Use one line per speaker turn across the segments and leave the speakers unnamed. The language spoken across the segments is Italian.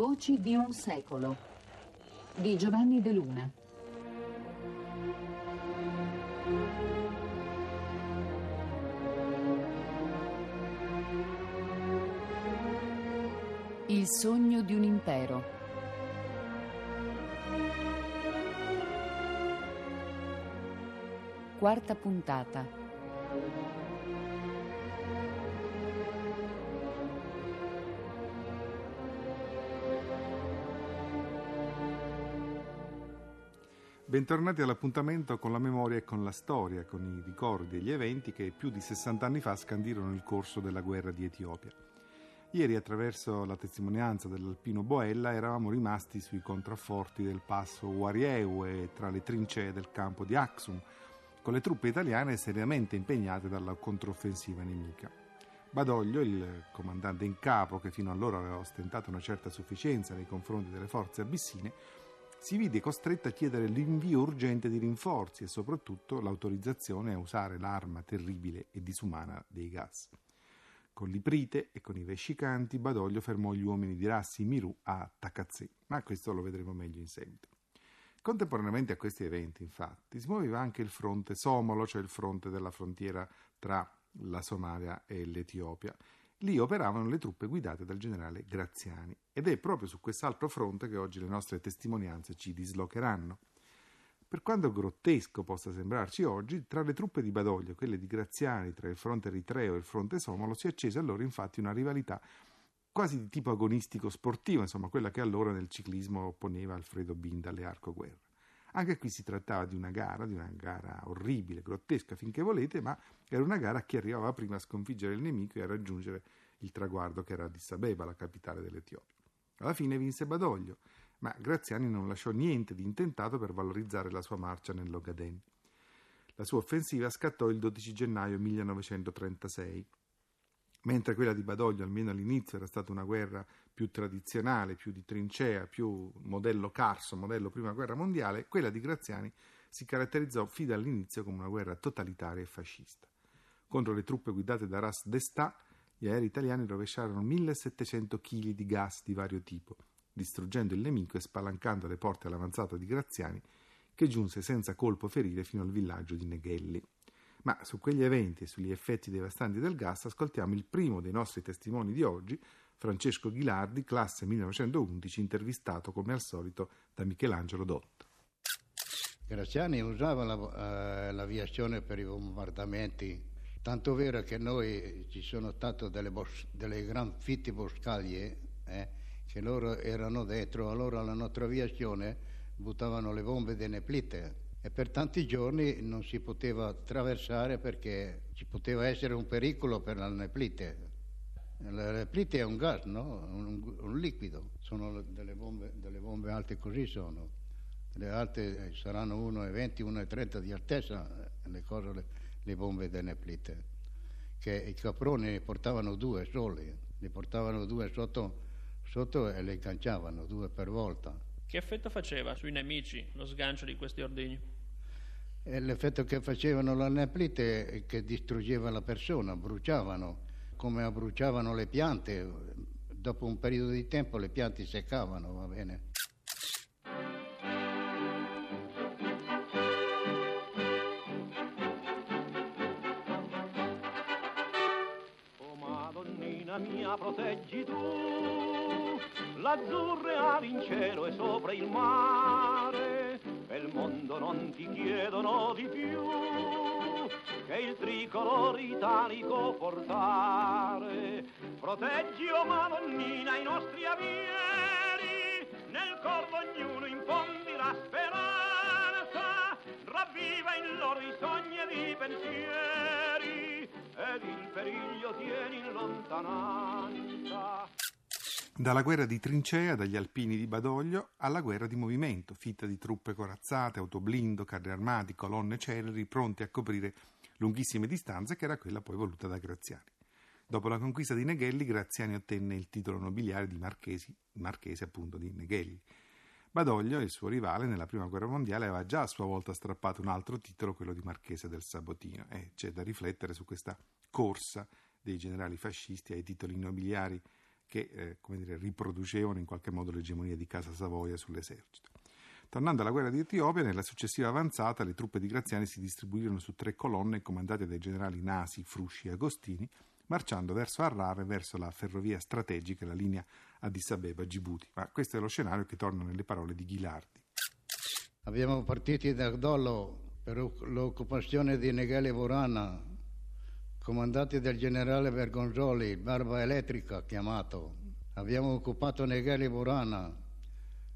Voci di un secolo di Giovanni De Luna. Il sogno di un impero. Quarta puntata.
Bentornati all'appuntamento con la memoria e con la storia, con i ricordi e gli eventi che più di 60 anni fa scandirono il corso della guerra di Etiopia. Ieri, attraverso la testimonianza dell'alpino Boella, eravamo rimasti sui contrafforti del passo Warieu e tra le trincee del campo di Axum, con le truppe italiane seriamente impegnate dalla controffensiva nemica. Badoglio, il comandante in capo che fino allora aveva ostentato una certa sufficienza nei confronti delle forze abissine, si vide costretto a chiedere l'invio urgente di rinforzi e soprattutto l'autorizzazione a usare l'arma terribile e disumana dei gas. Con l'iprite e con i vescicanti Badoglio fermò gli uomini di Rassi Miru a Takazé, ma questo lo vedremo meglio in seguito. Contemporaneamente a questi eventi, infatti, si muoveva anche il fronte somalo, cioè il fronte della frontiera tra la Somalia e l'Etiopia, Lì operavano le truppe guidate dal generale Graziani ed è proprio su quest'altro fronte che oggi le nostre testimonianze ci dislocheranno. Per quanto grottesco possa sembrarci oggi, tra le truppe di Badoglio e quelle di Graziani, tra il fronte eritreo e il fronte somalo, si è accesa allora infatti una rivalità quasi di tipo agonistico sportivo, insomma quella che allora nel ciclismo opponeva Alfredo Binda alle Arco Guerra. Anche qui si trattava di una gara, di una gara orribile, grottesca finché volete, ma era una gara a chi arrivava prima a sconfiggere il nemico e a raggiungere il traguardo che era Addis Abeba, la capitale dell'Etiopia. Alla fine vinse Badoglio, ma Graziani non lasciò niente di intentato per valorizzare la sua marcia nell'Ogaden. La sua offensiva scattò il 12 gennaio 1936 Mentre quella di Badoglio, almeno all'inizio, era stata una guerra più tradizionale, più di trincea, più modello Carso, modello Prima Guerra Mondiale, quella di Graziani si caratterizzò fin dall'inizio come una guerra totalitaria e fascista. Contro le truppe guidate da Ras Destà, gli aerei italiani rovesciarono 1700 kg di gas di vario tipo, distruggendo il nemico e spalancando le porte all'avanzata di Graziani, che giunse senza colpo ferire fino al villaggio di Neghelli. Ma su quegli eventi e sugli effetti devastanti del gas ascoltiamo il primo dei nostri testimoni di oggi, Francesco Ghilardi, classe 1911, intervistato come al solito da Michelangelo Dotto.
Graziani usava la, eh, l'aviazione per i bombardamenti, tanto vero che noi ci sono state delle, bos- delle gran fitte boscaglie eh, che loro erano dentro, allora la nostra aviazione buttavano le bombe delle plite e per tanti giorni non si poteva attraversare perché ci poteva essere un pericolo per la neplite. La neplite è un gas, no? un, un liquido, sono delle bombe, delle bombe, alte così sono. Le alte eh, saranno 1,20, 1,30 di altezza eh, le, cose, le, le bombe delle neplite. Che i caproni ne portavano due soli, ne portavano due sotto, sotto e le canciavano, due per volta
che effetto faceva sui nemici lo sgancio di questi ordigni?
E l'effetto che facevano le neplite è che distruggeva la persona, bruciavano, come bruciavano le piante. Dopo un periodo di tempo le piante seccavano, va bene.
Oh Madonnina mia, proteggi tu l'azzurre ali in cielo e sopra il mare, il mondo non ti chiedono di più che il tricolore italico portare. Proteggi, o oh Madonnina, i nostri avieri, nel corpo ognuno infondi la speranza, ravviva in loro i sogni e i pensieri, ed il periglio tieni in lontananza.
Dalla guerra di trincea, dagli alpini di Badoglio, alla guerra di movimento, fitta di truppe corazzate, autoblindo, carri armati, colonne celeri, pronti a coprire lunghissime distanze, che era quella poi voluta da Graziani. Dopo la conquista di Neghelli, Graziani ottenne il titolo nobiliare di marchesi, marchese appunto di Neghelli. Badoglio, il suo rivale nella prima guerra mondiale, aveva già a sua volta strappato un altro titolo, quello di marchese del Sabotino, e c'è da riflettere su questa corsa dei generali fascisti ai titoli nobiliari che eh, dire, riproducevano in qualche modo l'egemonia di Casa Savoia sull'esercito. Tornando alla guerra di Etiopia, nella successiva avanzata le truppe di Graziani si distribuirono su tre colonne comandate dai generali Nasi, Frusci e Agostini, marciando verso Harrar e verso la ferrovia strategica, la linea Addis Abeba-Djibouti. Ma questo è lo scenario che torna nelle parole di Ghilardi.
Abbiamo partiti da Dollo per l'occupazione di Negele Vorana, comandati dal generale Vergonzoli, Barba Elettrica chiamato. Abbiamo occupato Negele Vorana.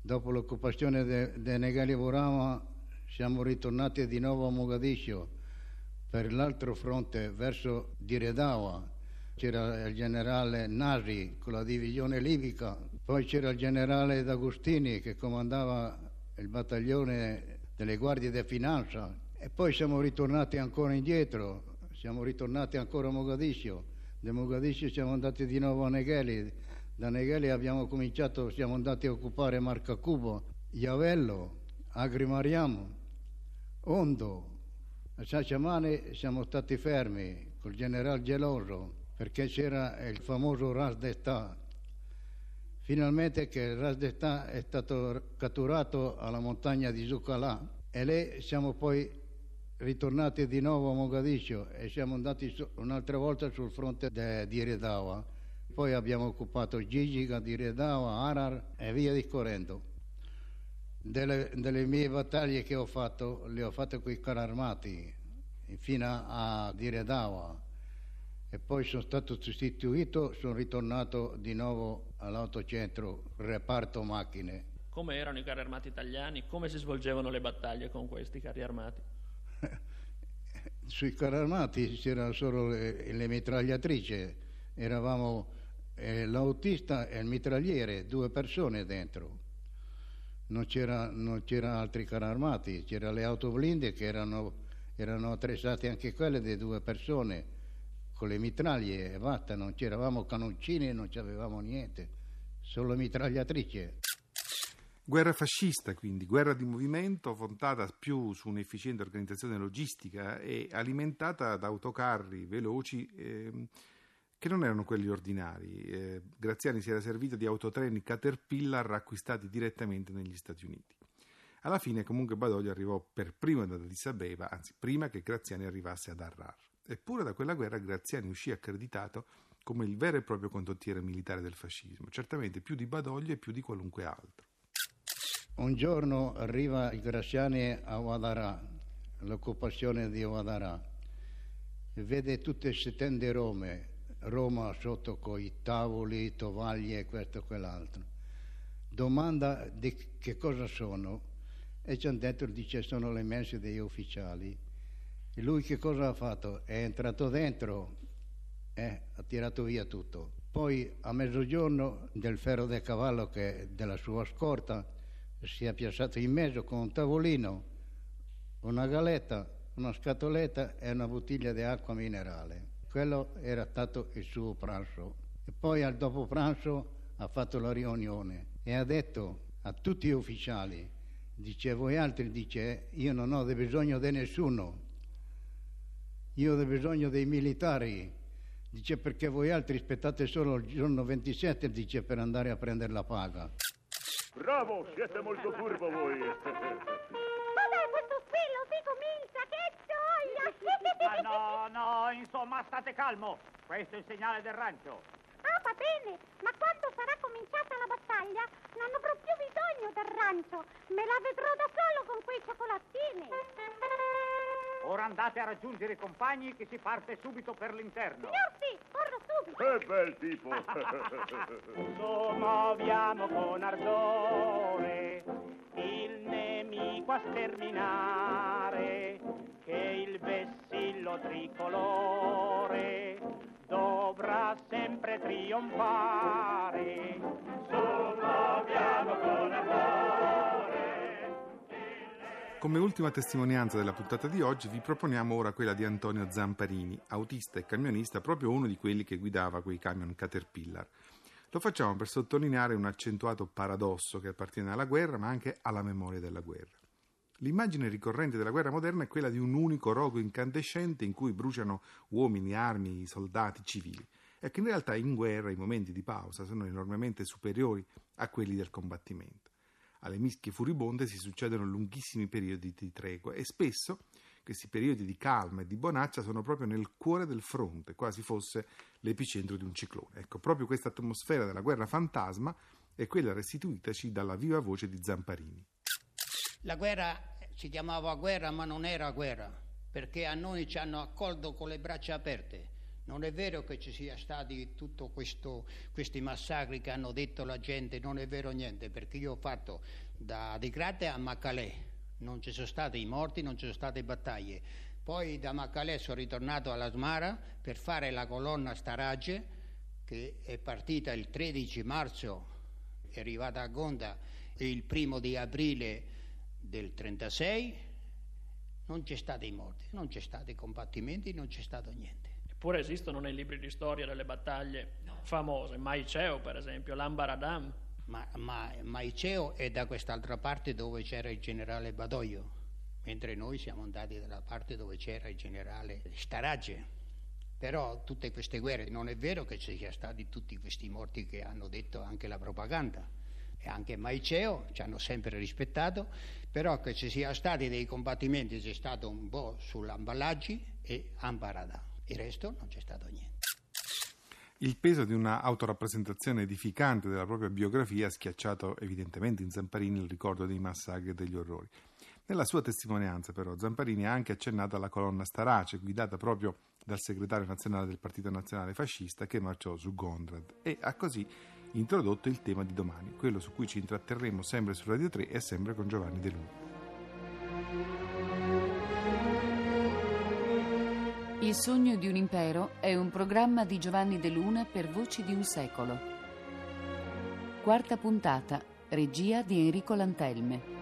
Dopo l'occupazione di de Negele Vorana siamo ritornati di nuovo a Mogadiscio per l'altro fronte verso Diredawa c'era il generale Nasi con la divisione libica, poi c'era il generale D'Agostini che comandava il battaglione delle guardie di finanza e poi siamo ritornati ancora indietro, siamo ritornati ancora a Mogadiscio, da Mogadiscio siamo andati di nuovo a Negheli, da Negheli abbiamo cominciato, siamo andati a occupare Marcacubo, Iavello, Agrimariamo, Ondo, a Saciamane siamo stati fermi col generale Geloso perché c'era il famoso Ras d'Età. Finalmente che il Ras d'Età è stato catturato alla montagna di Zucalà e lì siamo poi ritornati di nuovo a Mogadiscio e siamo andati un'altra volta sul fronte de, di Redawa. Poi abbiamo occupato Gigiga di Redawa, Arar e via discorrendo. Delle, delle, mie battaglie che ho fatto, le ho fatte con i carri armati fino a, a Diredawa e poi sono stato sostituito, sono ritornato di nuovo all'autocentro, reparto macchine.
Come erano i carri armati italiani? Come si svolgevano le battaglie con questi carri armati?
Sui carri armati c'erano solo le, le mitragliatrici, eravamo eh, l'autista e il mitragliere, due persone dentro. Non, c'era, non c'erano altri carri armati, c'erano le autoblinde che erano, erano attrezzate anche quelle di due persone con le mitraglie e basta, non c'eravamo canoncini e non avevamo niente, solo mitragliatrici.
Guerra fascista, quindi, guerra di movimento fondata più su un'efficiente organizzazione logistica e alimentata da autocarri veloci eh, che non erano quelli ordinari. Eh, Graziani si era servito di autotreni Caterpillar acquistati direttamente negli Stati Uniti. Alla fine comunque Badoglio arrivò per primo ad Addis Abeba, anzi prima che Graziani arrivasse ad Harrar. Eppure da quella guerra Graziani uscì accreditato come il vero e proprio condottiere militare del fascismo, certamente più di Badoglio e più di qualunque altro.
Un giorno arriva il Graziani a Ouadarà, l'occupazione di Ouadarà, vede tutte le tende Rome, Roma sotto con i tavoli, tovaglie questo e quell'altro. Domanda di che cosa sono e ci hanno detto, dice, sono le mense degli ufficiali. E lui che cosa ha fatto? È entrato dentro e eh, ha tirato via tutto. Poi a mezzogiorno del ferro del cavallo che della sua scorta si è piazzato in mezzo con un tavolino, una galetta, una scatoletta e una bottiglia di acqua minerale. Quello era stato il suo pranzo. E poi al dopo pranzo ha fatto la riunione e ha detto a tutti gli ufficiali, dice voi altri, dice io non ho bisogno di nessuno, io ho bisogno dei militari, dice perché voi altri aspettate solo il giorno 27, dice per andare a prendere la paga.
Bravo, siete molto furbo voi.
Cos'è questo squillo, si comincia, che gioia!
Ah no, no, insomma, state calmo. Questo è il segnale del rancio.
Ah, va bene, ma quando sarà cominciata la battaglia non avrò più bisogno del rancio. Me la vedrò da solo con quei cioccolatini.
Ora andate a raggiungere i compagni che si parte subito per l'interno.
Signor sì.
Che bel tipo.
Sommoviamo con ardore il nemico a sterminare, che il vessillo tricolore dovrà sempre trionfare.
Come ultima testimonianza della puntata di oggi vi proponiamo ora quella di Antonio Zamparini, autista e camionista, proprio uno di quelli che guidava quei camion Caterpillar. Lo facciamo per sottolineare un accentuato paradosso che appartiene alla guerra ma anche alla memoria della guerra. L'immagine ricorrente della guerra moderna è quella di un unico rogo incandescente in cui bruciano uomini, armi, soldati, civili. è che in realtà in guerra i momenti di pausa sono enormemente superiori a quelli del combattimento. Alle mischie furibonde si succedono lunghissimi periodi di tregua e spesso questi periodi di calma e di bonaccia sono proprio nel cuore del fronte, quasi fosse l'epicentro di un ciclone. Ecco, proprio questa atmosfera della guerra fantasma è quella restituitaci dalla viva voce di Zamparini.
La guerra si chiamava guerra ma non era guerra, perché a noi ci hanno accolto con le braccia aperte. Non è vero che ci sia stati tutti questi massacri che hanno detto la gente, non è vero niente, perché io ho fatto da Di Grate a Macalè, non ci sono stati i morti, non ci sono state battaglie. Poi da Macalè sono ritornato alla Smara per fare la colonna Starage che è partita il 13 marzo, è arrivata a Gonda il primo di aprile del 36, non c'è stato i morti, non c'è stato i combattimenti, non c'è stato niente.
Eppure esistono nei libri di storia delle battaglie famose, Maiceo per esempio, Lambaradam.
Ma, ma Maiceo è da quest'altra parte dove c'era il generale Badoglio, mentre noi siamo andati dalla parte dove c'era il generale Starage. Però tutte queste guerre non è vero che ci siano stati tutti questi morti che hanno detto anche la propaganda e anche Maiceo ci hanno sempre rispettato, però che ci siano stati dei combattimenti c'è stato un po' sull'Amballaggi e Ambarada, il resto non c'è stato niente.
Il peso di una autorappresentazione edificante della propria biografia ha schiacciato evidentemente in Zamparini il ricordo dei massacri e degli orrori. Nella sua testimonianza, però, Zamparini ha anche accennato alla colonna Starace, guidata proprio dal segretario nazionale del Partito Nazionale Fascista che marciò su Gondrad e ha così introdotto il tema di domani, quello su cui ci intratterremo sempre su Radio 3 e sempre con Giovanni De Luna.
Il sogno di un impero è un programma di Giovanni De Luna per Voci di un secolo. Quarta puntata, regia di Enrico Lantelme.